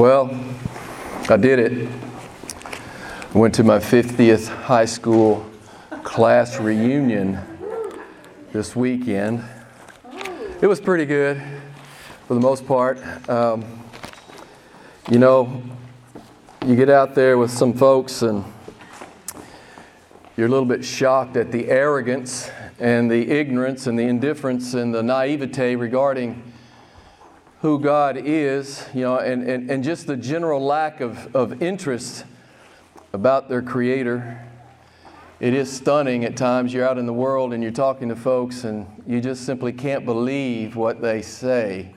Well, I did it. I went to my 50th high school class reunion this weekend. It was pretty good for the most part. Um, you know, you get out there with some folks and you're a little bit shocked at the arrogance and the ignorance and the indifference and the naivete regarding who God is, you know, and, and, and just the general lack of, of interest about their Creator. It is stunning at times. You're out in the world and you're talking to folks, and you just simply can't believe what they say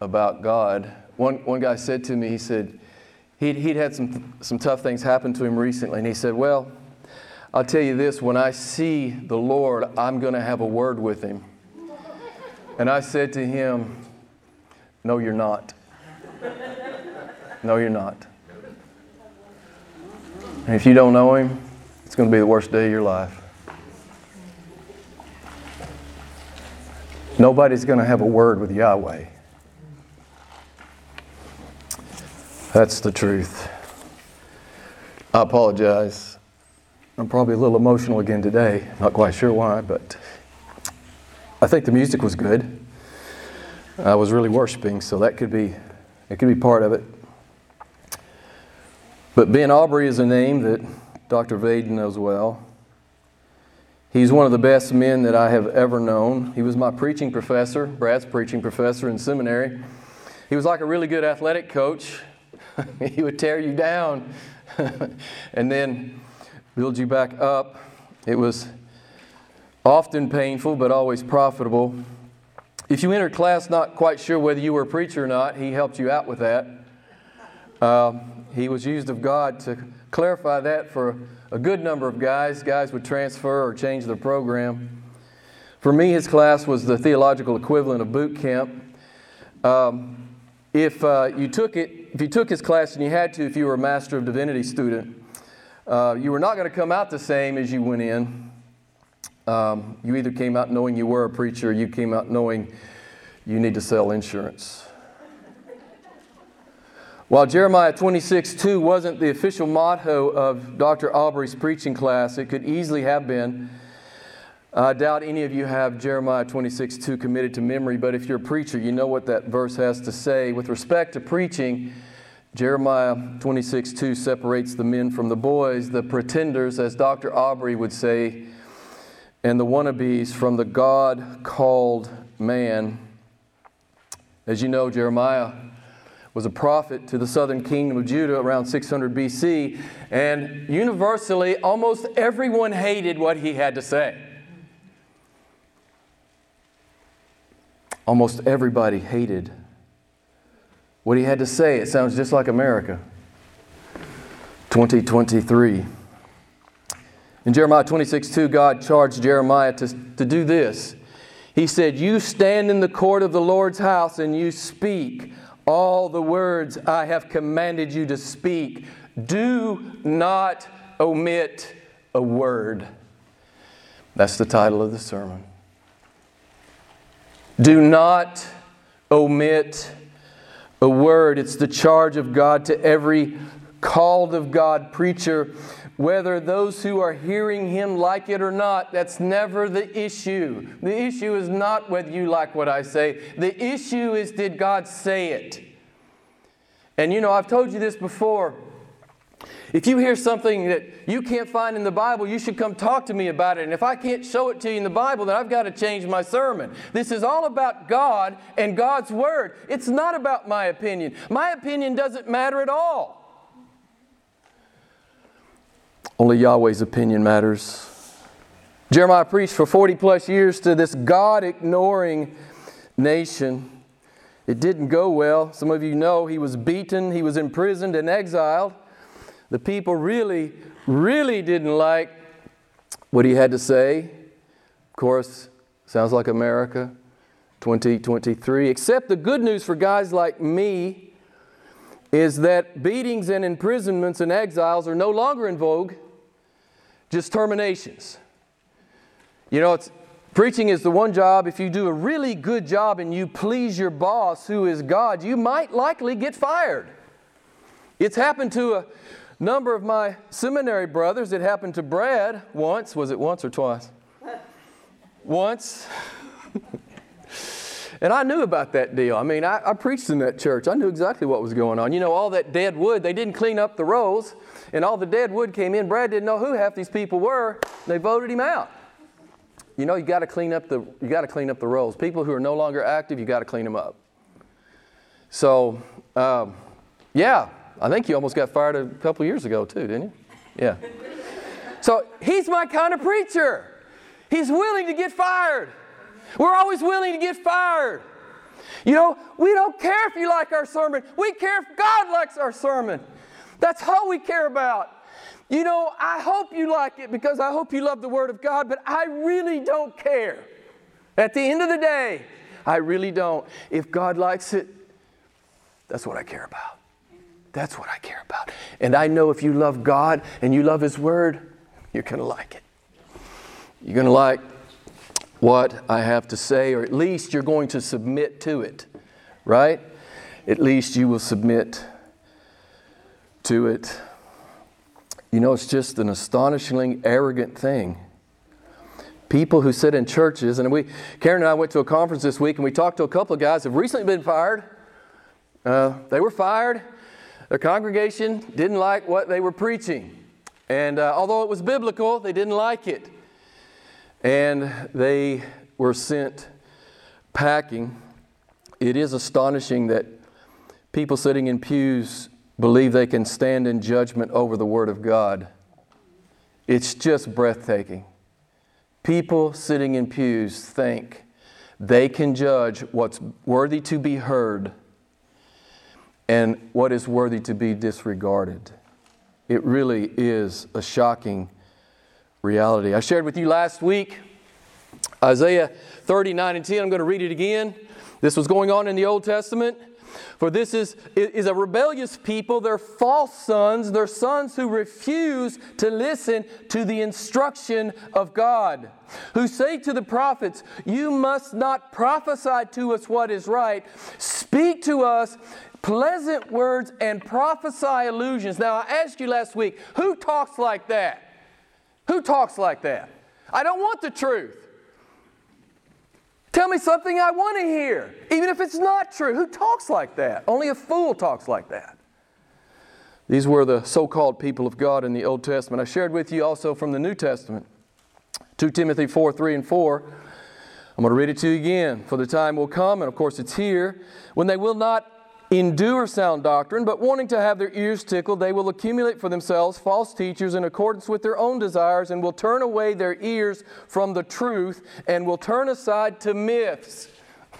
about God. One, one guy said to me, he said, he'd, he'd had some, some tough things happen to him recently, and he said, Well, I'll tell you this when I see the Lord, I'm going to have a word with him. And I said to him, No, you're not. No, you're not. And if you don't know him, it's going to be the worst day of your life. Nobody's going to have a word with Yahweh. That's the truth. I apologize. I'm probably a little emotional again today. Not quite sure why, but I think the music was good. I was really worshiping, so that could be it could be part of it. But Ben Awbrey is a name that Dr. Vaden knows well. He's one of the best men that I have ever known. He was my preaching professor, Brad's preaching professor in seminary. He was like a really good athletic coach. he would tear you down and then build you back up. It was often painful, but always profitable. If you entered class not quite sure whether you were a preacher or not, he helped you out with that. Uh, he was used of God to clarify that for a good number of guys. Guys would transfer or change their program. For me, his class was the theological equivalent of boot camp. Um, if uh, you took it, if you took his class and you had to, if you were a Master of Divinity student, uh, you were not going to come out the same as you went in. Um, you either came out knowing you were a preacher, or you came out knowing you need to sell insurance. While Jeremiah 26 2 wasn't the official motto of Dr. Awbrey's preaching class, it could easily have been. I doubt any of you have Jeremiah 26 2 committed to memory, but if you're a preacher, you know what that verse has to say. With respect to preaching, Jeremiah 26 2 separates the men from the boys, the pretenders, as Dr. Awbrey would say, and the wannabes from the God called man. As you know, Jeremiah was a prophet to the southern kingdom of Judah around 600 BC, and universally, almost everyone hated what he had to say. Almost everybody hated what he had to say. It sounds just like America. 2023. In Jeremiah 26 2, God charged Jeremiah to, to do this. He said, You stand in the court of the Lord's house and you speak all the words I have commanded you to speak. Do not omit a word. That's the title of the sermon. Do not omit a word. It's the charge of God to every called of God preacher, whether those who are hearing him like it or not. That's never the issue. The issue is not whether you like what I say, the issue is did God say it? And you know, I've told you this before. If you hear something that you can't find in the Bible, you should come talk to me about it. And if I can't show it to you in the Bible, then I've got to change my sermon. This is all about God and God's Word. It's not about my opinion. My opinion doesn't matter at all. Only Yahweh's opinion matters. Jeremiah preached for 40 plus years to this God ignoring nation. It didn't go well. Some of you know he was beaten, he was imprisoned and exiled the people really, really didn't like what he had to say. Of course, sounds like America 2023. Except the good news for guys like me is that beatings and imprisonments and exiles are no longer in vogue, just terminations. You know, it's Preaching is the one job, if you do a really good job and you please your boss, who is God, you might likely get fired. It's happened to a number of my seminary brothers. It happened to Brad once. Was it once or twice? once. and I knew about that deal. I mean, I, I, preached in that church. I knew exactly what was going on. You know, all that dead wood, they didn't clean up the rows, and all the dead wood came in. Brad didn't know who half these people were. They voted him out. You know, you got to clean up the you got to clean up the rolls. People who are no longer active, you got to clean them up. So, um, yeah, I think you almost got fired a couple years ago too, didn't you? Yeah. So he's my kind of preacher. He's willing to get fired. We're always willing to get fired. You know, we don't care if you like our sermon. We care if God likes our sermon. That's all we care about. You know, I hope you like it because I hope you love the Word of God, but I really don't care. At the end of the day, I really don't. If God likes it, that's what I care about. That's what I care about. And I know if you love God and you love His Word, you're going to like it. You're going to like what I have to say, or at least you're going to submit to it, right? At least you will submit to it. You know, it's just an astonishingly arrogant thing. People who sit in churches, and we, Karen and I went to a conference this week, and we talked to a couple of guys who have recently been fired. Uh, they were fired. Their congregation didn't like what they were preaching. And uh, although it was biblical, they didn't like it. And they were sent packing. It is astonishing that people sitting in pews believe they can stand in judgment over the Word of God. It's just breathtaking. People sitting in pews think they can judge what's worthy to be heard and what is worthy to be disregarded. It really is a shocking reality. I shared with you last week Isaiah 39 and 10. I'm going to read it again. This was going on in the Old Testament. For this is, is a rebellious people. They're false sons. They're sons who refuse to listen to the instruction of God, who say to the prophets, You must not prophesy to us what is right. Speak to us pleasant words and prophesy illusions. Now, I asked you last week, who talks like that? Who talks like that? I don't want the truth. Tell me something I want to hear, even if it's not true. Who talks like that? Only a fool talks like that. These were the so called people of God in the Old Testament. I shared with you also from the New Testament 2 Timothy 4 3 and 4. I'm going to read it to you again. For the time will come, and of course it's here, when they will not endure sound doctrine, but wanting to have their ears tickled, they will accumulate for themselves false teachers in accordance with their own desires and will turn away their ears from the truth and will turn aside to myths.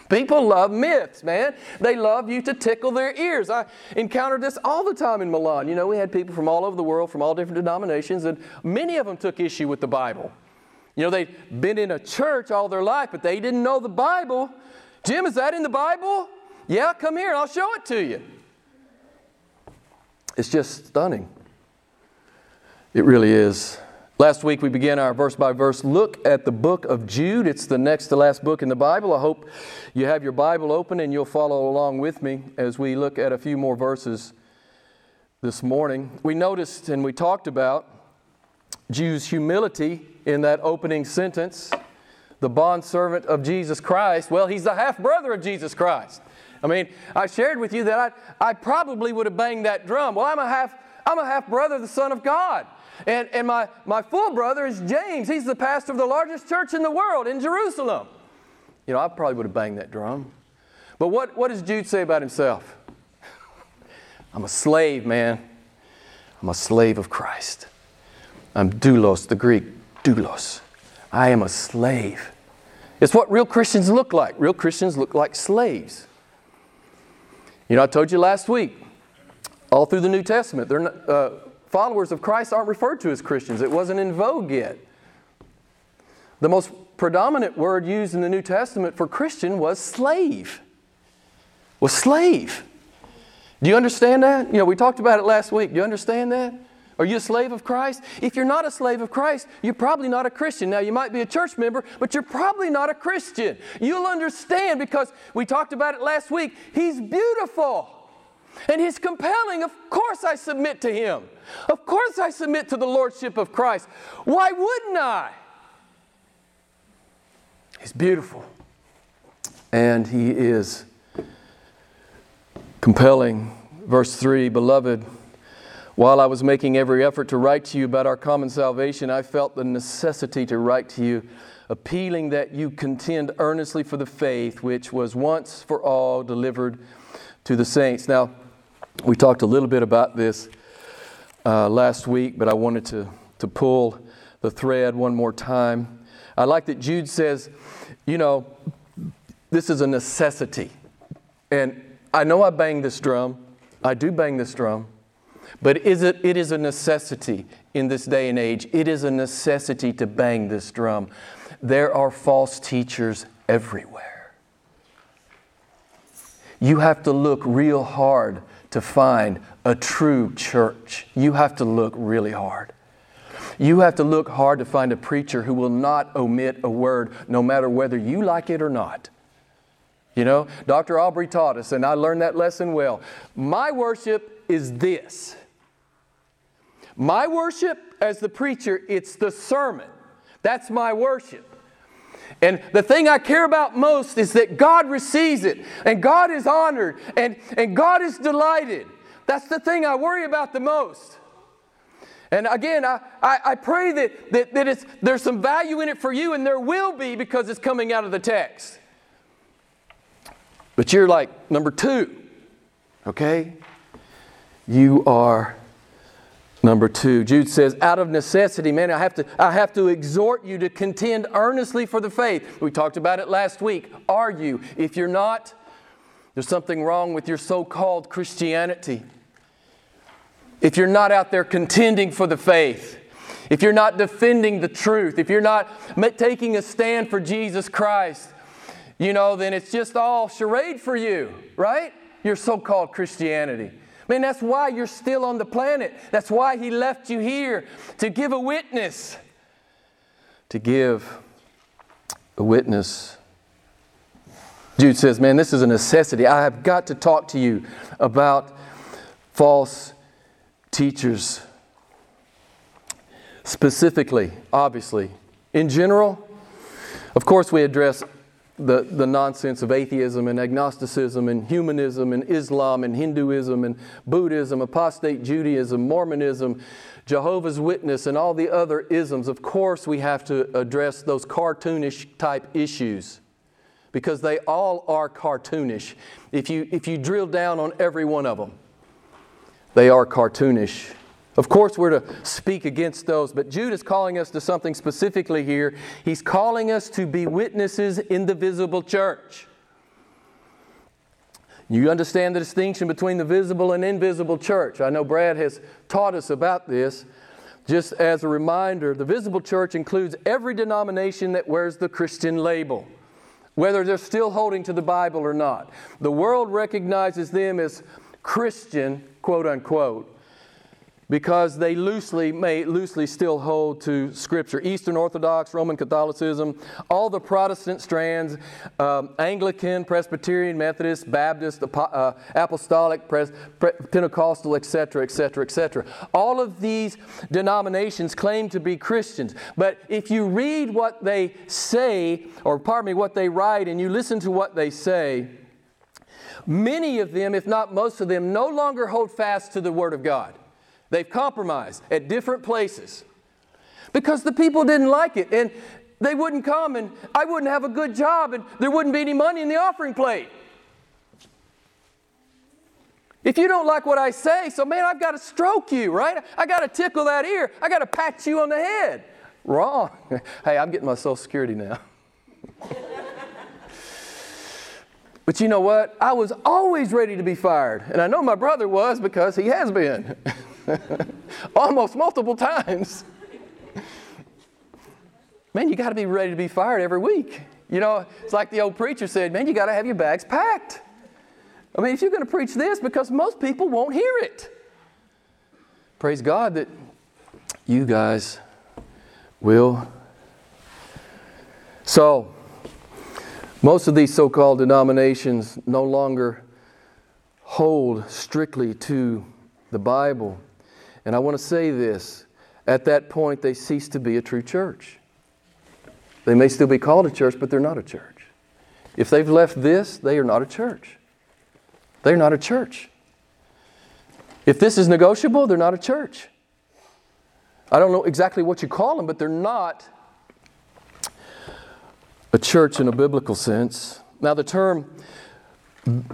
People love myths, man. They love you to tickle their ears. I encountered this all the time in Milan. You know, we had people from all over the world, from all different denominations, and many of them took issue with the Bible. You know, they'd been in a church all their life, but they didn't know the Bible. Jim, is that in the Bible? Yeah, come here I'll show it to you. It's just stunning. It really is. Last week we began our verse by verse look at the book of Jude. It's the next to last book in the Bible. I hope you have your Bible open and you'll follow along with me as we look at a few more verses this morning. We noticed and we talked about Jude's humility in that opening sentence. The bondservant of Jesus Christ. Well, he's the half brother of Jesus Christ. I mean, I shared with you that I, I probably would have banged that drum. Well, I'm a half, I'm a half brother the Son of God. And, and my, my full brother is James. He's the pastor of the largest church in the world in Jerusalem. You know, I probably would have banged that drum. But what, what does Jude say about himself? I'm a slave, man. I'm a slave of Christ. I'm doulos, the Greek, doulos. I am a slave. It's what real Christians look like. Real Christians look like slaves. You know, I told you last week, all through the New Testament, not, uh, followers of Christ aren't referred to as Christians. It wasn't in vogue yet. The most predominant word used in the New Testament for Christian was slave. Was slave. Do you understand that? You know, we talked about it last week. Do you understand that? Are you a slave of Christ? If you're not a slave of Christ, you're probably not a Christian. Now, you might be a church member, but you're probably not a Christian. You'll understand because we talked about it last week. He's beautiful and He's compelling. Of course, I submit to Him. Of course, I submit to the Lordship of Christ. Why wouldn't I? He's beautiful and He is compelling. Verse 3 Beloved, while I was making every effort to write to you about our common salvation, I felt the necessity to write to you, appealing that you contend earnestly for the faith which was once for all delivered to the saints. Now, we talked a little bit about this uh, last week, but I wanted to, to pull the thread one more time. I like that Jude says, you know, this is a necessity. And I know I bang this drum, I do bang this drum. But is it, it is a necessity in this day and age. It is a necessity to bang this drum. There are false teachers everywhere. You have to look real hard to find a true church. You have to look really hard. You have to look hard to find a preacher who will not omit a word, no matter whether you like it or not. You know, Dr. Awbrey taught us, and I learned that lesson well. My worship is this my worship as the preacher, it's the sermon. That's my worship. And the thing I care about most is that God receives it, and God is honored, and, and God is delighted. That's the thing I worry about the most. And again, I, I, I pray that, that, that it's, there's some value in it for you, and there will be because it's coming out of the text. But you're like number two, okay? You are Number two, Jude says, out of necessity, man, I have, to, I have to exhort you to contend earnestly for the faith. We talked about it last week. Are you? If you're not, there's something wrong with your so called Christianity. If you're not out there contending for the faith, if you're not defending the truth, if you're not taking a stand for Jesus Christ, you know, then it's just all charade for you, right? Your so called Christianity. Man, that's why you're still on the planet. That's why He left you here to give a witness. To give a witness. Jude says, Man, this is a necessity. I have got to talk to you about false teachers. Specifically, obviously. In general, of course, we address the, the nonsense of atheism and agnosticism and humanism and Islam and Hinduism and Buddhism, apostate Judaism, Mormonism, Jehovah's Witness, and all the other isms. Of course, we have to address those cartoonish type issues because they all are cartoonish. If you, if you drill down on every one of them, they are cartoonish. Of course, we're to speak against those, but Jude is calling us to something specifically here. He's calling us to be witnesses in the visible church. You understand the distinction between the visible and invisible church. I know Brad has taught us about this. Just as a reminder, the visible church includes every denomination that wears the Christian label, whether they're still holding to the Bible or not. The world recognizes them as Christian, quote unquote, because they loosely may loosely still hold to Scripture. Eastern Orthodox, Roman Catholicism, all the Protestant strands, um, Anglican, Presbyterian, Methodist, Baptist, uh, Apostolic, Pres- Pentecostal, etc., etc., etc. All of these denominations claim to be Christians, but if you read what they say, or pardon me, what they write, and you listen to what they say, many of them, if not most of them, no longer hold fast to the Word of God. They've compromised at different places because the people didn't like it and they wouldn't come and I wouldn't have a good job and there wouldn't be any money in the offering plate. If you don't like what I say, so man, I've got to stroke you, right? I got to tickle that ear. I got to pat you on the head. Wrong. hey, I'm getting my Social Security now. but you know what? I was always ready to be fired. And I know my brother was because he has been. Almost multiple times. Man, you got to be ready to be fired every week. You know, it's like the old preacher said, man, you got to have your bags packed. I mean, if you're going to preach this, because most people won't hear it. Praise God that you guys will. So, most of these so called denominations no longer hold strictly to the Bible. And I want to say this at that point, they cease to be a true church. They may still be called a church, but they're not a church. If they've left this, they are not a church. They're not a church. If this is negotiable, they're not a church. I don't know exactly what you call them, but they're not a church in a biblical sense. Now, the term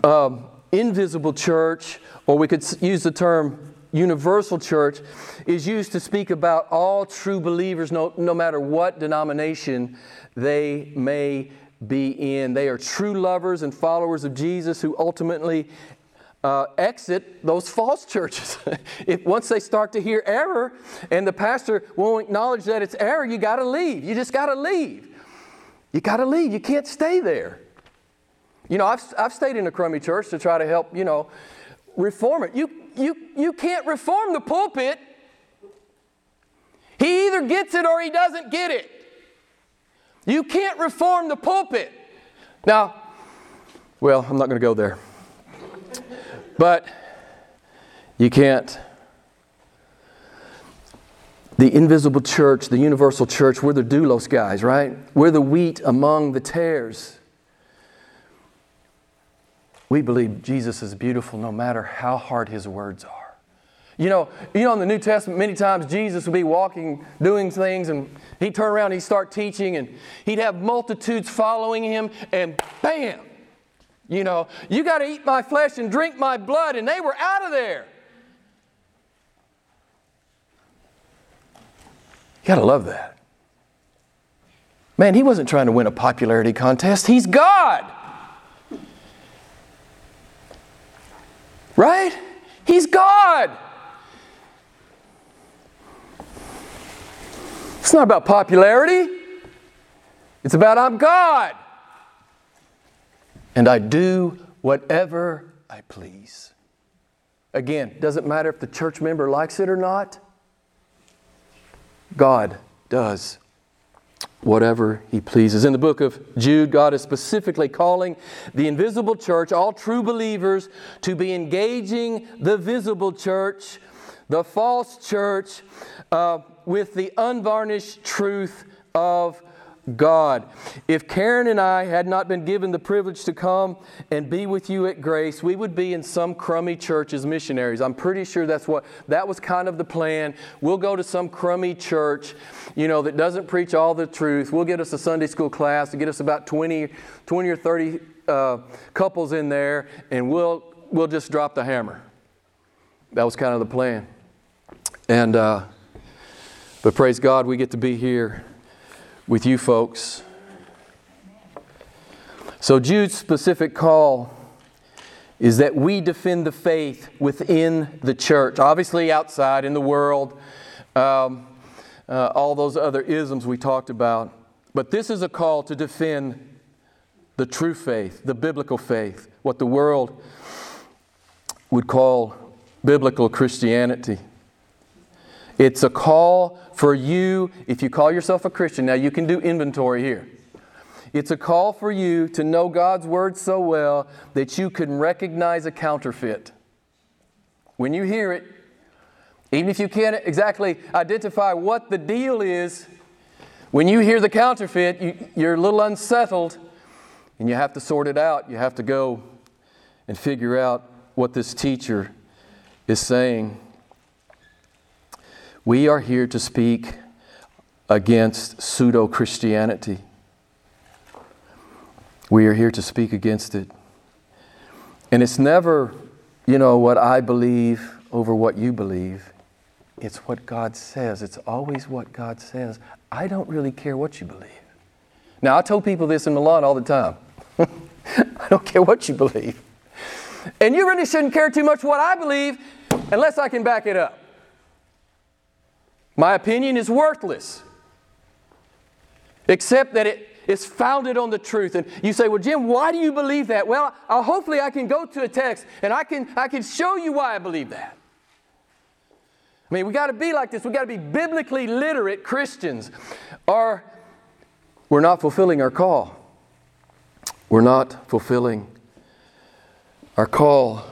um, invisible church, or we could use the term universal church, is used to speak about all true believers, no, no matter what denomination they may be in. They are true lovers and followers of Jesus who ultimately uh, exit those false churches. if once they start to hear error and the pastor won't acknowledge that it's error, you got to leave. You just got to leave. You got to leave. You can't stay there. You know, I've, I've stayed in a crummy church to try to help, you know, reform it. You, you, you can't reform the pulpit. He either gets it or he doesn't get it. You can't reform the pulpit. Now, well, I'm not going to go there. But you can't. The invisible church, the universal church, we're the doulos guys, right? We're the wheat among the tares. We believe Jesus is beautiful no matter how hard his words are. You know, you know, in the New Testament, many times Jesus would be walking, doing things, and he'd turn around he'd start teaching, and he'd have multitudes following him, and bam! You know, you got to eat my flesh and drink my blood, and they were out of there. You got to love that. Man, he wasn't trying to win a popularity contest, he's God. Right? He's God. It's not about popularity, it's about I'm God. And I do whatever I please. Again, doesn't matter if the church member likes it or not. God does whatever he pleases. In the book of Jude, God is specifically calling the invisible church, all true believers, to be engaging the visible church, the false church, uh, with the unvarnished truth of God. If Karen and I had not been given the privilege to come and be with you at Grace, we would be in some crummy church as missionaries. I'm pretty sure that's what that was kind of the plan. We'll go to some crummy church, you know, that doesn't preach all the truth. We'll get us a Sunday school class to get us about 20, 20 or 30 uh, couples in there, and we'll we'll just drop the hammer. That was kind of the plan. And uh, but praise God, we get to be here with you folks. So, Jude's specific call is that we defend the faith within the church, obviously outside in the world, um, uh, all those other isms we talked about. But this is a call to defend the true faith, the biblical faith, what the world would call biblical Christianity. It's a call for you, if you call yourself a Christian, now you can do inventory here. It's a call for you to know God's Word so well that you can recognize a counterfeit. When you hear it, even if you can't exactly identify what the deal is, when you hear the counterfeit, you, are a little unsettled and you have to sort it out. You have to go and figure out what this teacher is saying. We are here to speak against pseudo Christianity. We are here to speak against it. And it's never, you know, what I believe over what you believe. It's what God says. It's always what God says. I don't really care what you believe. Now, I tell people this in Milan all the time. I don't care what you believe. And you really shouldn't care too much what I believe unless I can back it up. My opinion is worthless, except that it is founded on the truth. And you say, Well, Jim, why do you believe that? Well, I'll, hopefully I can go to a text and I can, I can show you why I believe that. I mean, we got to be like this. We got to be biblically literate Christians, or we're not fulfilling our call. We're not fulfilling our call.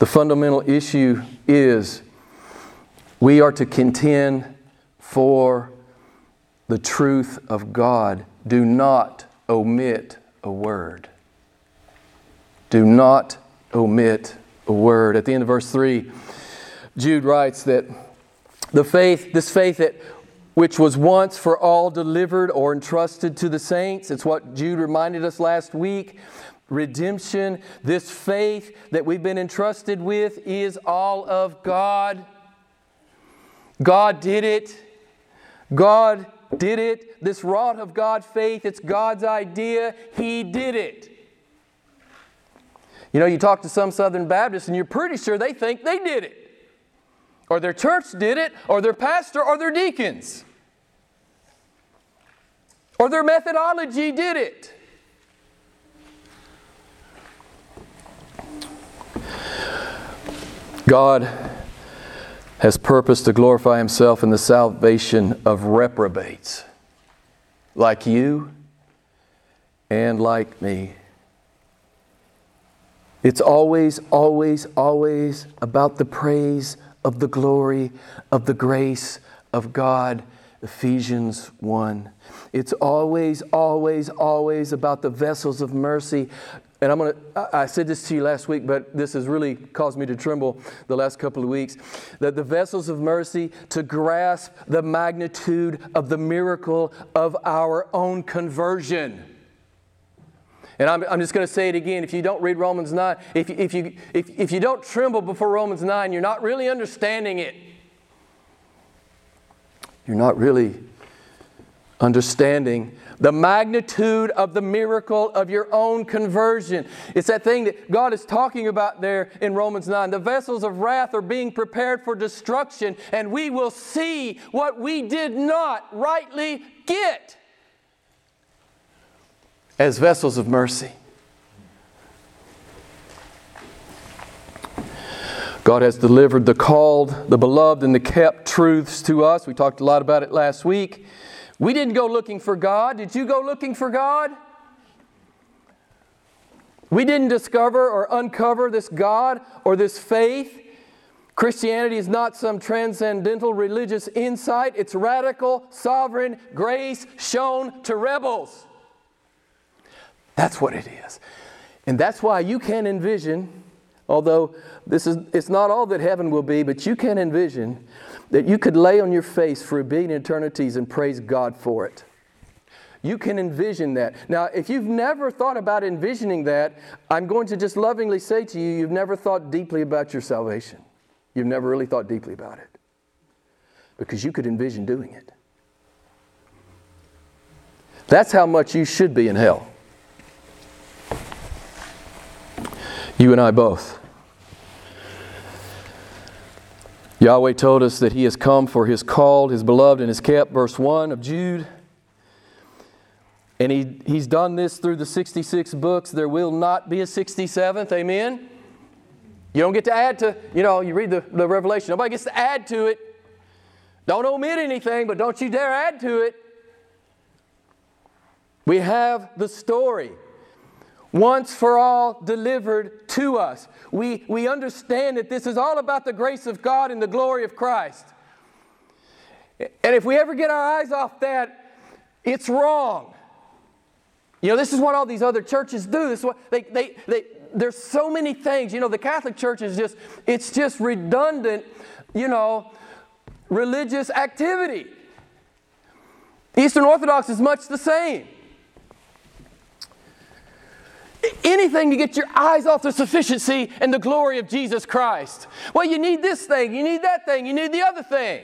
The fundamental issue is we are to contend for the truth of God. Do not omit a word. Do not omit a word. At the end of verse 3, Jude writes that the faith, this faith that which was once for all delivered or entrusted to the saints, it's what Jude reminded us last week. Redemption, this faith that we've been entrusted with is all of God. God did it. God did it. This wrought of God faith, it's God's idea. He did it. You know, you talk to some Southern Baptists and you're pretty sure they think they did it or their church did it, or their pastor, or their deacons, or their methodology did it. God has purposed to glorify Himself in the salvation of reprobates like you and like me. It's always, always, always about the praise of the glory of the grace of God. Ephesians 1. It's always, always, always about the vessels of mercy. And I'm going to, I said this to you last week, but this has really caused me to tremble the last couple of weeks. That the vessels of mercy to grasp the magnitude of the miracle of our own conversion. And I'm, I'm just going to say it again. If you don't read Romans 9, if, if, you, if, if you don't tremble before Romans 9, you're not really understanding it. You're not really understanding the magnitude of the miracle of your own conversion. It's that thing that God is talking about there in Romans 9. The vessels of wrath are being prepared for destruction, and we will see what we did not rightly get as vessels of mercy. God has delivered the called, the beloved, and the kept truths to us. We talked a lot about it last week. We didn't go looking for God. Did you go looking for God? We didn't discover or uncover this God or this faith. Christianity is not some transcendental religious insight, it's radical, sovereign grace shown to rebels. That's what it is. And that's why you can envision, although this is it's not all that heaven will be, but you can envision that you could lay on your face for a billion eternities and praise God for it. You can envision that. Now, if you've never thought about envisioning that, I'm going to just lovingly say to you, you've never thought deeply about your salvation. You've never really thought deeply about it. Because you could envision doing it. That's how much you should be in hell. You and I both. Yahweh told us that He has come for His called, His beloved, and His kept, verse 1 of Jude. And he, He's done this through the 66 books. There will not be a 67th. Amen? You don't get to add to, you know, you read the, the Revelation. Nobody gets to add to it. Don't omit anything, but don't you dare add to it. We have the story once for all delivered to us. We, we understand that this is all about the grace of God and the glory of Christ. And if we ever get our eyes off that, it's wrong. You know, this is what all these other churches do. This is what they, they, they, there's so many things. You know, the Catholic Church is just, it's just redundant, you know, religious activity. Eastern Orthodox is much the same anything to get your eyes off the sufficiency and the glory of Jesus Christ. Well, you need this thing, you need that thing, you need the other thing.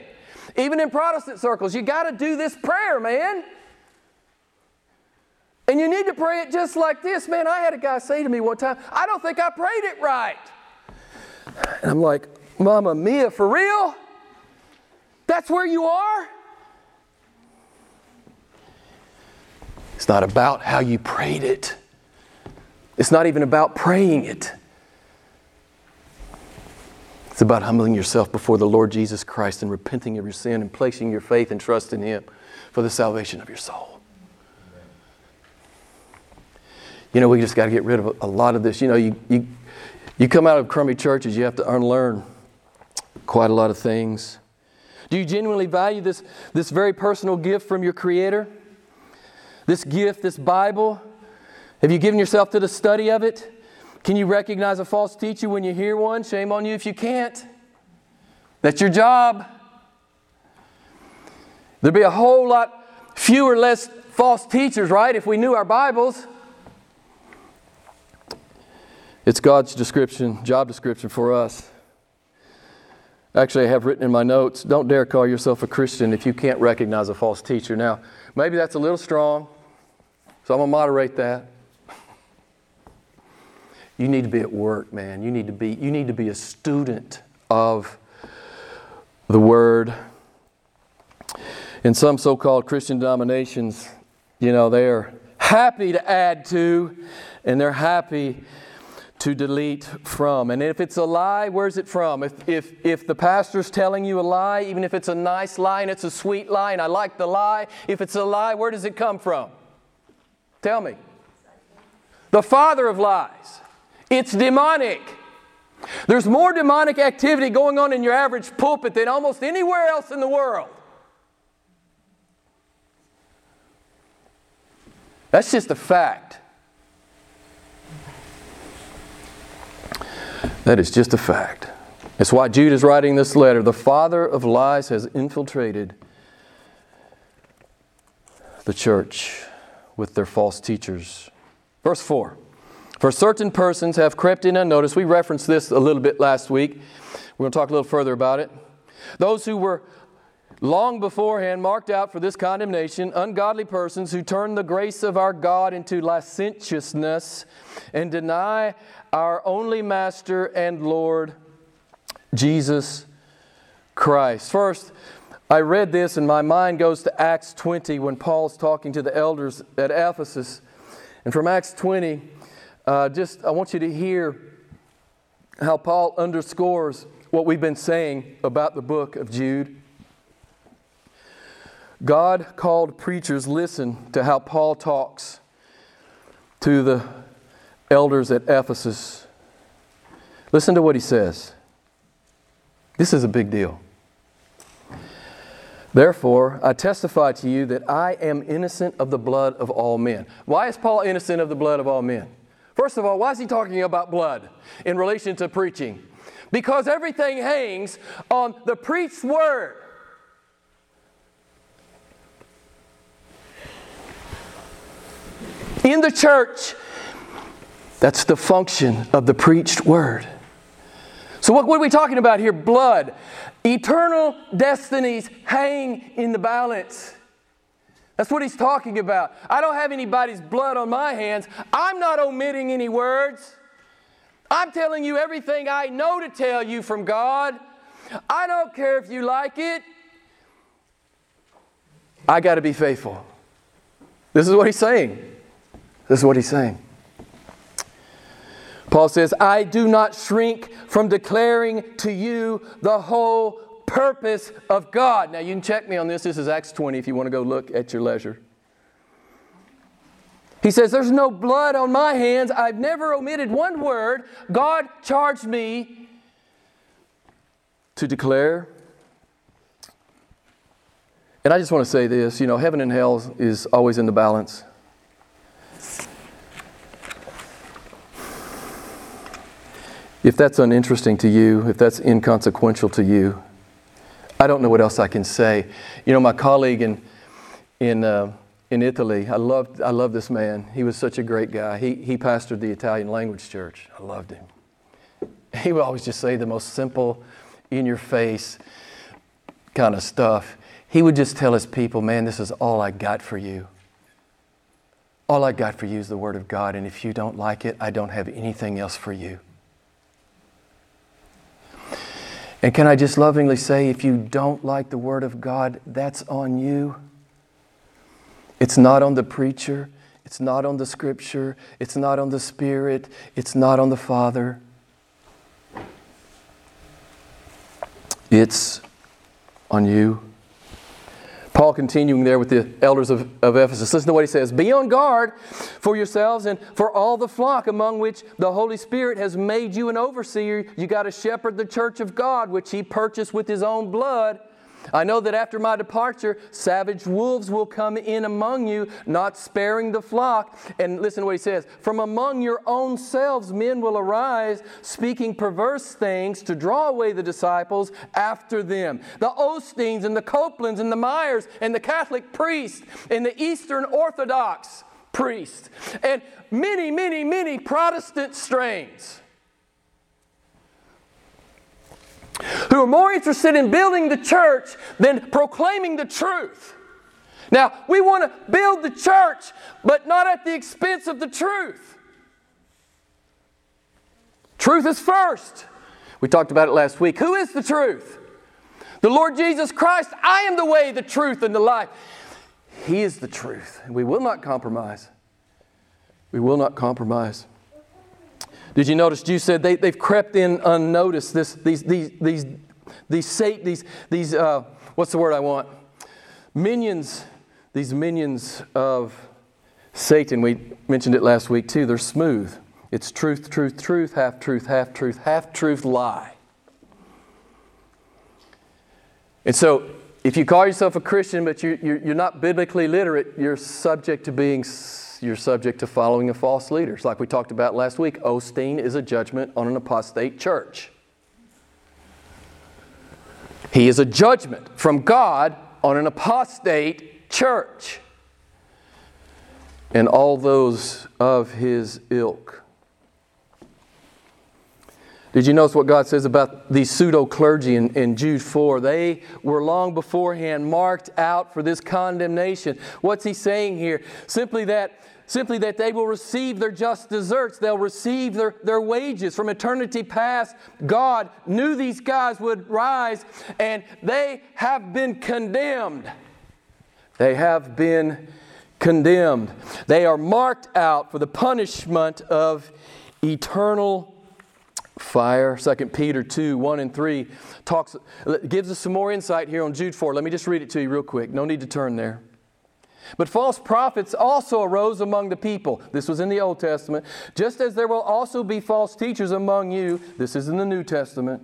Even in Protestant circles, you got to do this prayer, man. And you need to pray it just like this. Man, I had a guy say to me one time, I don't think I prayed it right. And I'm like, Mama Mia, for real? That's where you are? It's not about how you prayed it. It's not even about praying it. It's about humbling yourself before the Lord Jesus Christ and repenting of your sin and placing your faith and trust in Him for the salvation of your soul. You know, we just got to get rid of a lot of this. You know, you, you, you come out of crummy churches, you have to unlearn quite a lot of things. Do you genuinely value this, this very personal gift from your Creator? This gift, this Bible? Have you given yourself to the study of it? Can you recognize a false teacher when you hear one? Shame on you if you can't. That's your job. There'd be a whole lot fewer, less false teachers, right, if we knew our Bibles. It's God's description, job description for us. Actually, I have written in my notes don't dare call yourself a Christian if you can't recognize a false teacher. Now, maybe that's a little strong, so I'm going to moderate that. You need to be at work, man. You need to be, you need to be a student of the Word. In some so called Christian denominations, you know, they're happy to add to and they're happy to delete from. And if it's a lie, where's it from? If, if, if the pastor's telling you a lie, even if it's a nice lie and it's a sweet lie and I like the lie, if it's a lie, where does it come from? Tell me. The father of lies. It's demonic. There's more demonic activity going on in your average pulpit than almost anywhere else in the world. That's just a fact. That is just a fact. That's why Jude is writing this letter. The father of lies has infiltrated the church with their false teachers. Verse 4 For certain persons have crept in unnoticed. We referenced this a little bit last week. We're going to talk a little further about it. Those who were long beforehand marked out for this condemnation ungodly persons who turn the grace of our God into licentiousness and deny our only Master and Lord, Jesus Christ. First, I read this and my mind goes to Acts 20 when Paul's talking to the elders at Ephesus. And from Acts 20, uh, just I want you to hear how Paul underscores what we've been saying about the book of Jude. God called preachers listen to how Paul talks to the elders at Ephesus. Listen to what he says. This is a big deal. Therefore, I testify to you that I am innocent of the blood of all men. Why is Paul innocent of the blood of all men? First of all, why is he talking about blood in relation to preaching? Because everything hangs on the preached word. In the church, that's the function of the preached word. So, what, what are we talking about here? Blood. Eternal destinies hang in the balance. That's what he's talking about. I don't have anybody's blood on my hands. I'm not omitting any words. I'm telling you everything I know to tell you from God. I don't care if you like it. I got to be faithful. This is what he's saying. This is what he's saying. Paul says, I do not shrink from declaring to you the whole purpose of God. Now, you can check me on this. This is Acts 20 if you want to go look at your leisure. He says, There's no blood on my hands. I've never omitted one word. God charged me to declare. And I just want to say this you know, heaven and hell is always in the balance. If that's uninteresting to you, if that's inconsequential to you, I don't know what else I can say. You know, my colleague in, in, uh, in Italy, I loved, I loved this man. He was such a great guy. He, he pastored the Italian language church. I loved him. He would always just say the most simple, in your face kind of stuff. He would just tell his people, man, this is all I got for you. All I got for you is the Word of God, and if you don't like it, I don't have anything else for you. And can I just lovingly say, if you don't like the Word of God, that's on you. It's not on the preacher, it's not on the Scripture, it's not on the Spirit, it's not on the Father. It's on you. Paul continuing there with the elders of, of Ephesus. Listen to what he says Be on guard for yourselves and for all the flock among which the Holy Spirit has made you an overseer. You got to shepherd the church of God, which he purchased with his own blood. I know that after my departure, savage wolves will come in among you, not sparing the flock. And listen to what he says From among your own selves, men will arise, speaking perverse things to draw away the disciples after them. The Osteens and the Copelands and the Meyers and the Catholic priests and the Eastern Orthodox priests and many, many, many Protestant strains. Who are more interested in building the church than proclaiming the truth. Now, we want to build the church, but not at the expense of the truth. Truth is first. We talked about it last week. Who is the truth? The Lord Jesus Christ. I am the way, the truth, and the life. He is the truth. We will not compromise. We will not compromise. Did you notice you said they, they've crept in unnoticed? This, these, these, these, these, these, these uh, what's the word I want? Minions, these minions of Satan. We mentioned it last week too. They're smooth. It's truth, truth, truth, half truth, half truth, half truth, lie. And so, if you call yourself a Christian but you, you're, you're not biblically literate, you're subject to being you're subject to following a false leader. It's like we talked about last week. Osteen is a judgment on an apostate church. He is a judgment from God on an apostate church and all those of his ilk. Did you notice what God says about these pseudo clergy in, in, Jude 4? They were long beforehand marked out for this condemnation. What's he saying here? Simply that simply that they will receive their just deserts. They'll receive their, their wages. From eternity past, God knew these guys would rise, and they have been condemned. They have been condemned. They are marked out for the punishment of eternal fire. 2 Peter 2 1 and 3 talks, gives us some more insight here on Jude 4. Let me just read it to you real quick. No need to turn there. But false prophets also arose among the people. This was in the Old Testament. Just as there will also be false teachers among you, this is in the New Testament,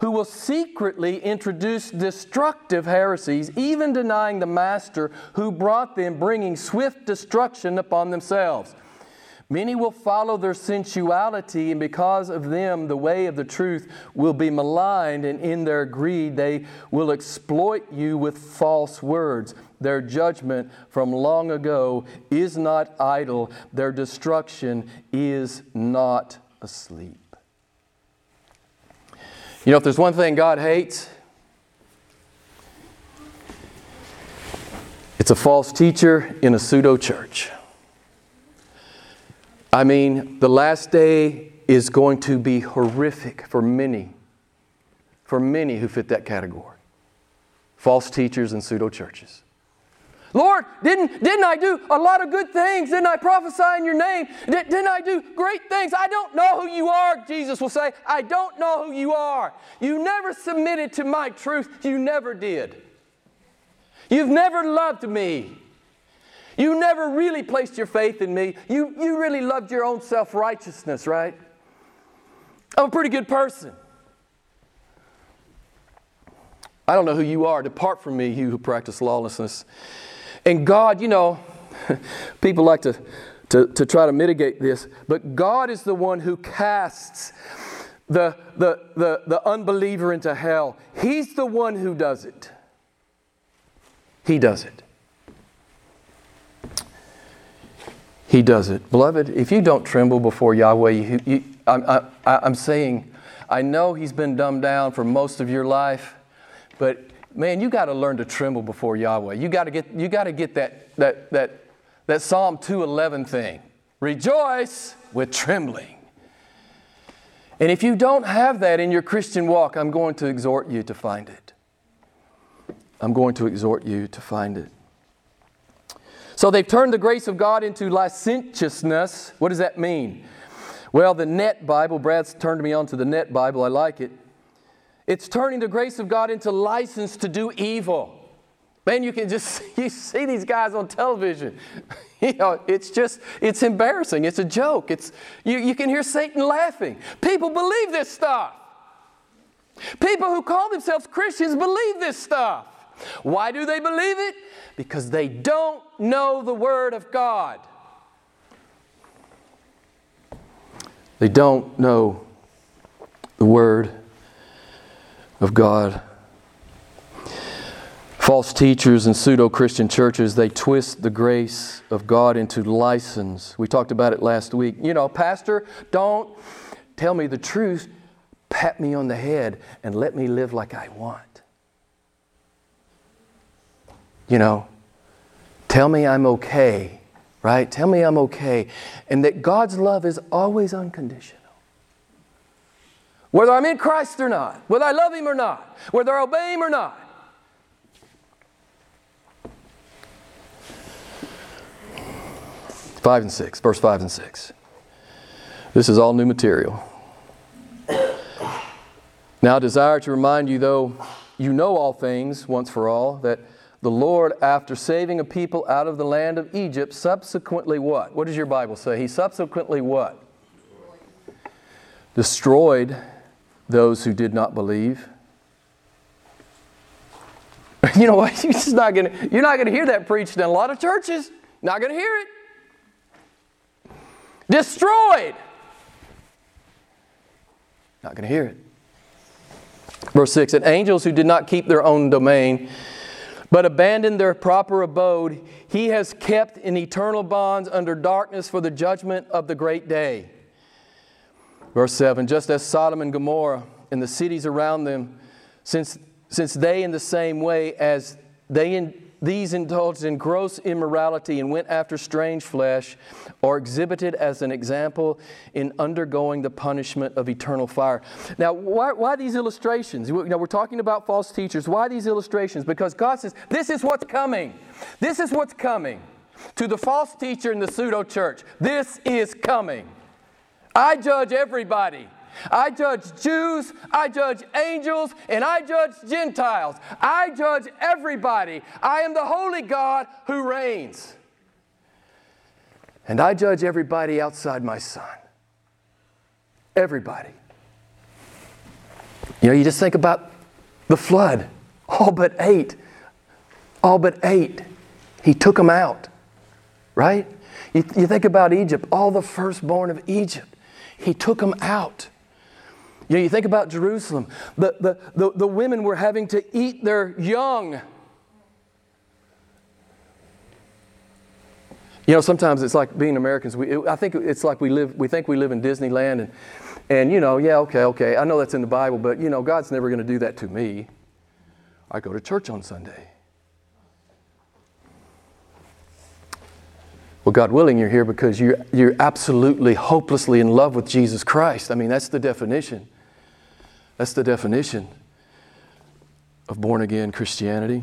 who will secretly introduce destructive heresies, even denying the Master who brought them, bringing swift destruction upon themselves. Many will follow their sensuality, and because of them, the way of the truth will be maligned, and in their greed, they will exploit you with false words. Their judgment from long ago is not idle, their destruction is not asleep. You know, if there's one thing God hates, it's a false teacher in a pseudo church. I mean, the last day is going to be horrific for many, for many who fit that category false teachers and pseudo churches. Lord, didn't, didn't I do a lot of good things? Didn't I prophesy in your name? Did, didn't I do great things? I don't know who you are, Jesus will say. I don't know who you are. You never submitted to my truth. You never did. You've never loved me. You never really placed your faith in me. You, you really loved your own self righteousness, right? I'm a pretty good person. I don't know who you are. Depart from me, you who practice lawlessness. And God, you know, people like to, to, to try to mitigate this, but God is the one who casts the, the, the, the unbeliever into hell. He's the one who does it. He does it. He does it. Beloved, if you don't tremble before Yahweh, you, you, I, I, I'm saying, I know He's been dumbed down for most of your life, but man, you got to learn to tremble before Yahweh. You got to get, you got to get that, that, that, that Psalm 211 thing. Rejoice with trembling. And if you don't have that in your Christian walk, I'm going to exhort you to find it. I'm going to exhort you to find it. So they've turned the grace of God into licentiousness. What does that mean? Well, the Net Bible, Brad's turned me on to the Net Bible. I like it. It's turning the grace of God into license to do evil. Man, you can just you see these guys on television. You know, it's just it's embarrassing. It's a joke. It's you, you can hear Satan laughing. People believe this stuff. People who call themselves Christians believe this stuff. Why do they believe it? Because they don't know the Word of God. They don't know the Word of God. False teachers and pseudo Christian churches, they twist the grace of God into license. We talked about it last week. You know, Pastor, don't tell me the truth, pat me on the head, and let me live like I want. You know, tell me I'm okay, right? Tell me I'm okay. And that God's love is always unconditional. Whether I'm in Christ or not, whether I love Him or not, whether I obey Him or not. Five and six, verse five and six. This is all new material. Now, I desire to remind you, though you know all things once for all, that the Lord, after saving a people out of the land of Egypt, subsequently what? What does your Bible say? He subsequently what? Destroyed those who did not believe. You know what? You're just not gonna, you're not to hear that preached in a lot of churches. Not to hear it destroyed. Not to hear it. Verse 6 And angels who did not keep their own domain, but abandoned their proper abode, he has kept in eternal bonds under darkness for the judgment of the great day. Verse 7 Just as Sodom and Gomorrah and the cities around them, since, since they in the same way as they in, these indulged in gross immorality and went after strange flesh, are exhibited as an example in undergoing the punishment of eternal fire. Now, why, why these illustrations? You know, we're talking about false teachers. Why these illustrations? Because God says, this is what's coming. This is what's coming. To the false teacher in the pseudo church, this is coming. I judge everybody. I judge Jews, I judge angels, and I judge Gentiles. I judge everybody. I am the holy God who reigns. And I judge everybody outside my son. Everybody. You know, you just think about the flood. All but eight. All but eight. He took them out. Right? You, you think about Egypt, all the firstborn of Egypt. He took them out. You know, you think about Jerusalem, the, the, the, the women were having to eat their young. You know, sometimes it's like being Americans. We, I think it's like we live. We think we live in Disneyland, and, and you know, yeah, okay, okay. I know that's in the Bible, but you know, God's never going to do that to me. I go to church on Sunday. Well, God willing, you're here because you're, you're absolutely, hopelessly in love with Jesus Christ. I mean, that's the definition. That's the definition of born again Christianity.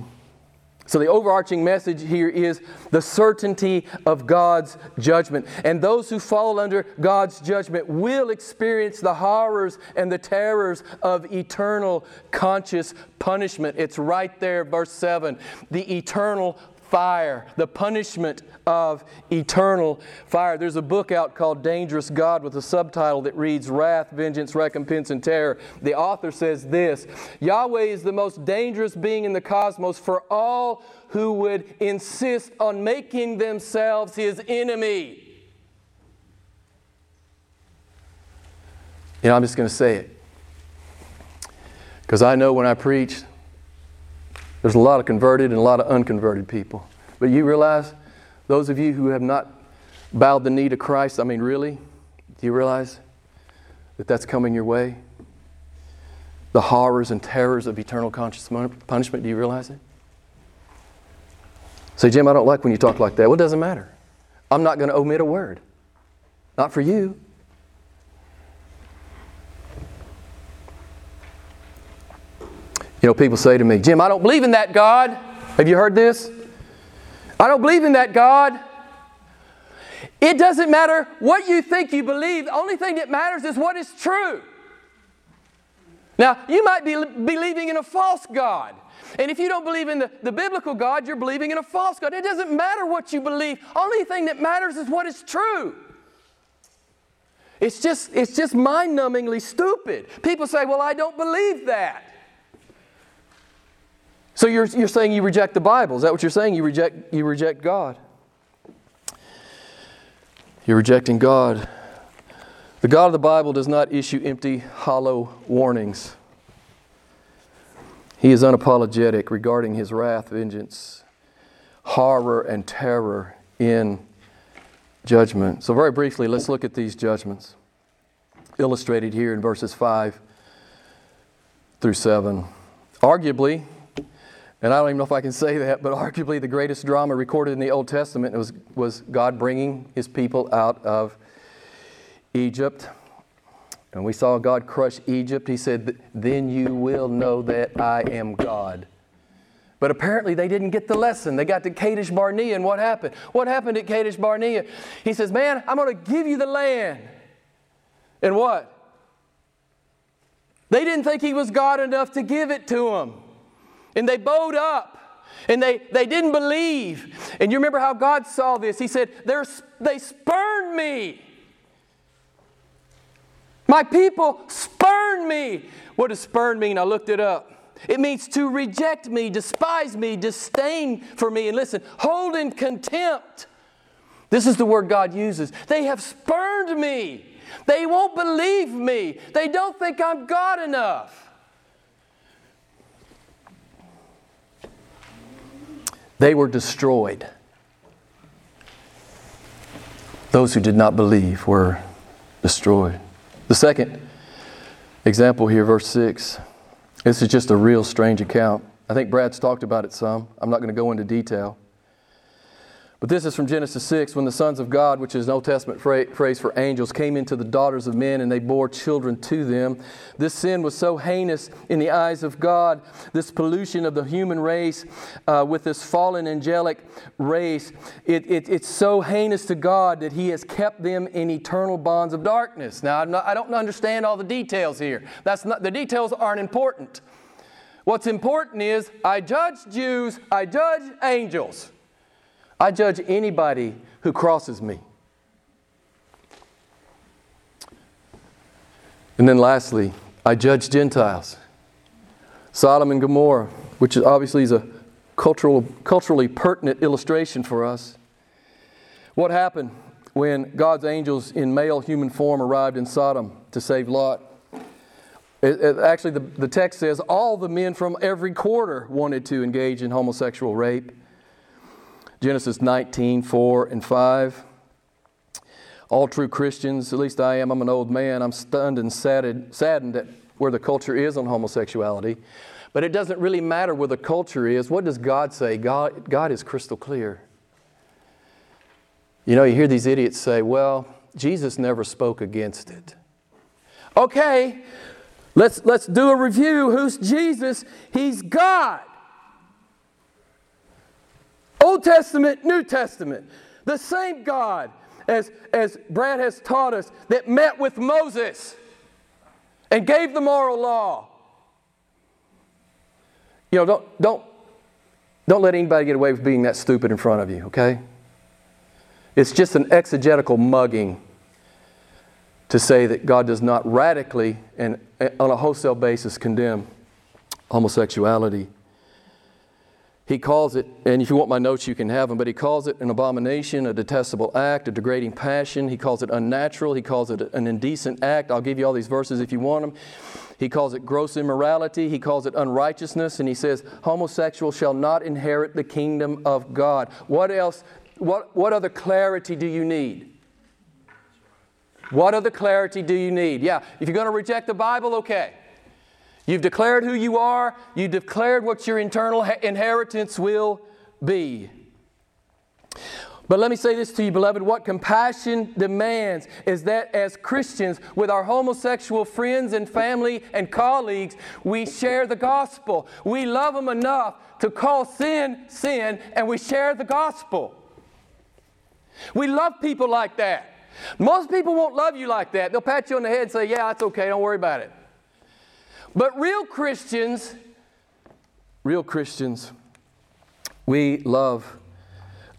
So, the overarching message here is the certainty of God's judgment. And those who fall under God's judgment will experience the horrors and the terrors of eternal conscious punishment. It's right there, verse 7. The eternal fire, the punishment of eternal fire. There's a book out called Dangerous God with a subtitle that reads Wrath, Vengeance, Recompense, and Terror. The author says this Yahweh is the most dangerous being in the cosmos for all who would insist on making themselves his enemy. You know, I'm just going to say it. Because I know when I preach, there's a lot of converted and a lot of unconverted people. But you realize, those of you who have not bowed the knee to Christ, I mean, really, do you realize that that's coming your way? The horrors and terrors of eternal conscious punishment, do you realize it? Say, Jim, I don't like when you talk like that. Well, it doesn't matter. I'm not going to omit a word. Not for you. You know, people say to me, Jim, I don't believe in that God. Have you heard this? I don't believe in that God. It doesn't matter what you think you believe. The only thing that matters is what is true. Now, you might be believing in a false God. And if you don't believe in the, the biblical God, you're believing in a false God. It doesn't matter what you believe. Only thing that matters is what is true. It's just, it's just mind numbingly stupid. People say, Well, I don't believe that. So you're, you're saying you reject the Bible. Is that what you're saying? You reject, you reject God. You're rejecting God. The God of the Bible does not issue empty, hollow warnings. He is unapologetic regarding his wrath, vengeance, horror, and terror in judgment. So, very briefly, let's look at these judgments illustrated here in verses 5 through 7. Arguably, and I don't even know if I can say that, but arguably the greatest drama recorded in the Old Testament was, was God bringing his people out of Egypt. And we saw God crush Egypt. He said, Then you will know that I am God. But apparently they didn't get the lesson. They got to Kadesh Barnea, and what happened? What happened at Kadesh Barnea? He says, Man, I'm going to give you the land. And what? They didn't think he was God enough to give it to them. And they bowed up. And they, they didn't believe. And you remember how God saw this? He said, They spurned me. My people spurned me. What does spurn mean? I looked it up. It means to reject me, despise me, disdain for me, and listen, hold in contempt. This is the word God uses. They have spurned me. They won't believe me. They don't think I'm God enough. They were destroyed. Those who did not believe were destroyed. The second example here, verse 6. This is just a real strange account. I think Brad's talked about it some. I'm not going to go into detail. But this is from Genesis 6 when the sons of God, which is an Old Testament phrase for angels, came into the daughters of men and they bore children to them. This sin was so heinous in the eyes of God, this pollution of the human race uh, with this fallen angelic race, it, it, it's so heinous to God that He has kept them in eternal bonds of darkness. Now, not, i don't understand all the details here. That's not, the details aren't important. What's important is I judge Jews, I judge angels. I judge anybody who crosses me. And then lastly, I judge Gentiles. Sodom and Gomorrah, which obviously is a cultural, culturally pertinent illustration for us. What happened when God's angels in male human form arrived in Sodom to save Lot? It, it, actually, the, the text says all the men from every quarter wanted to engage in homosexual rape. Genesis 19, 4 and 5. All true Christians, at least I am, I'm an old man, I'm stunned and saddened, saddened at where the culture is on homosexuality. But it doesn't really matter where the culture is. What does God say? God, God is crystal clear. You know, you hear these idiots say, well, Jesus never spoke against it. Okay, let's, let's do a review. Who's Jesus? He's God. Old Testament, New Testament. The same God, as, as Brad has taught us, that met with Moses and gave the moral law. You know, don't, don't, don't let anybody get away with being that stupid in front of you, okay? It's just an exegetical mugging to say that God does not radically and on a wholesale basis condemn homosexuality. He calls it, and if you want my notes, you can have them, but he calls it an abomination, a detestable act, a degrading passion. He calls it unnatural. He calls it an indecent act. I'll give you all these verses if you want them. He calls it gross immorality. He calls it unrighteousness. And he says, homosexual shall not inherit the kingdom of God. What else? What, what other clarity do you need? What other clarity do you need? Yeah, if you're going to reject the Bible, okay. You've declared who you are, you've declared what your eternal inheritance will be. But let me say this to you, beloved what compassion demands is that as Christians, with our homosexual friends and family and colleagues, we share the gospel. We love them enough to call sin sin, and we share the gospel. We love people like that. Most people won't love you like that. They'll pat you on the head and say, Yeah, that's okay, don't worry about it. But real Christians, real Christians, we love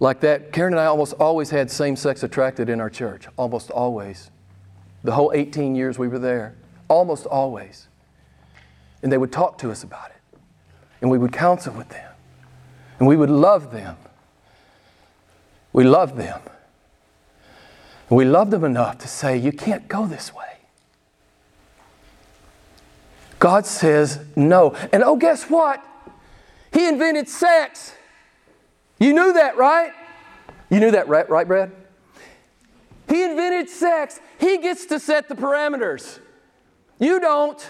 like that. Karen and I almost always had same sex attracted in our church, almost always. The whole 18 years we were there, almost always. And they would talk to us about it, and we would counsel with them, and we would love them. We loved them. We loved them enough to say, You can't go this way. God says no. And oh, guess what? He invented sex. You knew that, right? You knew that, right, right Brad? He invented sex. He gets to set the parameters. You don't.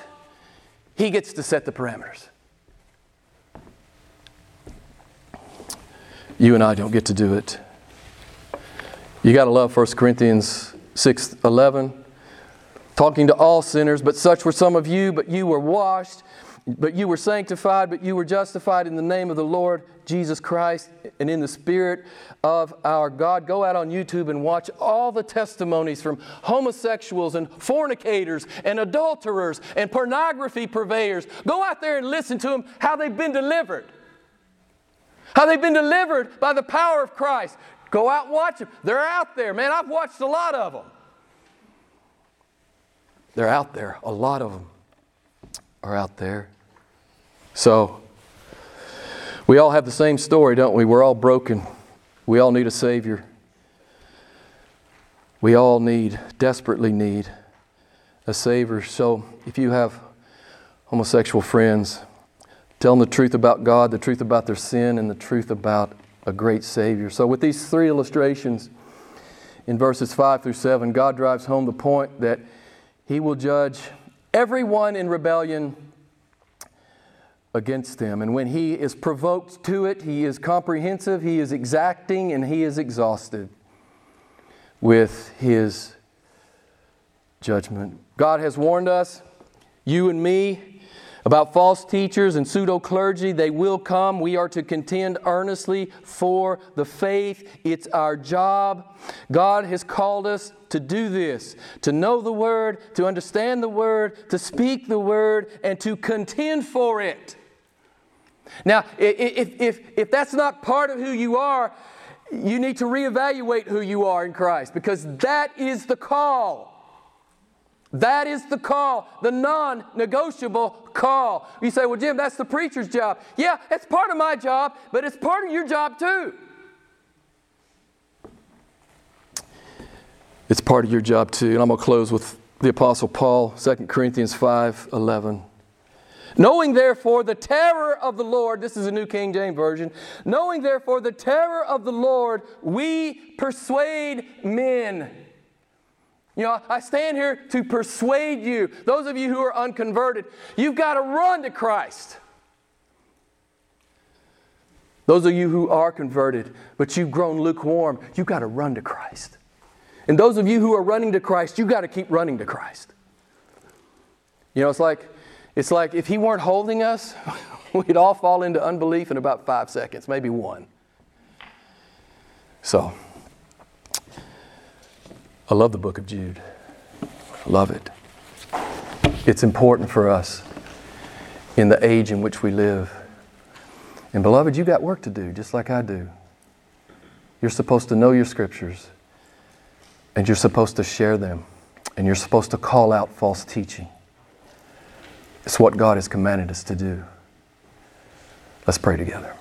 He gets to set the parameters. You and I don't get to do it. You got to love 1 Corinthians 6 11. Talking to all sinners, but such were some of you, but you were washed, but you were sanctified, but you were justified in the name of the Lord Jesus Christ and in the Spirit of our God. Go out on YouTube and watch all the testimonies from homosexuals and fornicators and adulterers and pornography purveyors. Go out there and listen to them how they've been delivered. How they've been delivered by the power of Christ. Go out and watch them. They're out there, man. I've watched a lot of them. They're out there. A lot of them are out there. So, we all have the same story, don't we? We're all broken. We all need a Savior. We all need, desperately need, a Savior. So, if you have homosexual friends, tell them the truth about God, the truth about their sin, and the truth about a great Savior. So, with these three illustrations in verses 5 through 7, God drives home the point that He will judge everyone in rebellion against them. And when He is provoked to it, He is comprehensive, He is exacting, and He is exhausted with His judgment. God has warned us, you and me, about false teachers and pseudo clergy, they will come. We are to contend earnestly for the faith. It's our job. God has called us to do this to know the Word, to understand the Word, to speak the Word, and to contend for it. Now, if, if, if that's not part of who you are, you need to reevaluate who you are in Christ because that is the call. That is the call, the non negotiable call. You say, well, Jim, that's the preacher's job. Yeah, it's part of my job, but it's part of your job too. It's part of your job too. And I'm going to close with the Apostle Paul, 2 Corinthians 5 11. Knowing therefore the terror of the Lord, this is a New King James Version. Knowing therefore the terror of the Lord, we persuade men. You know, I stand here to persuade you, those of you who are unconverted, you've got to run to Christ. Those of you who are converted, but you've grown lukewarm, you've got to run to Christ. And those of you who are running to Christ, you've got to keep running to Christ. You know, it's like, it's like if He weren't holding us, we'd all fall into unbelief in about five seconds, maybe one. So, I love the book of Jude. I love it. It's important for us in the age in which we live. And beloved, you got work to do, just like I do. You're supposed to know your scriptures, and you're supposed to share them, and you're supposed to call out false teaching. It's what God has commanded us to do. Let's pray together.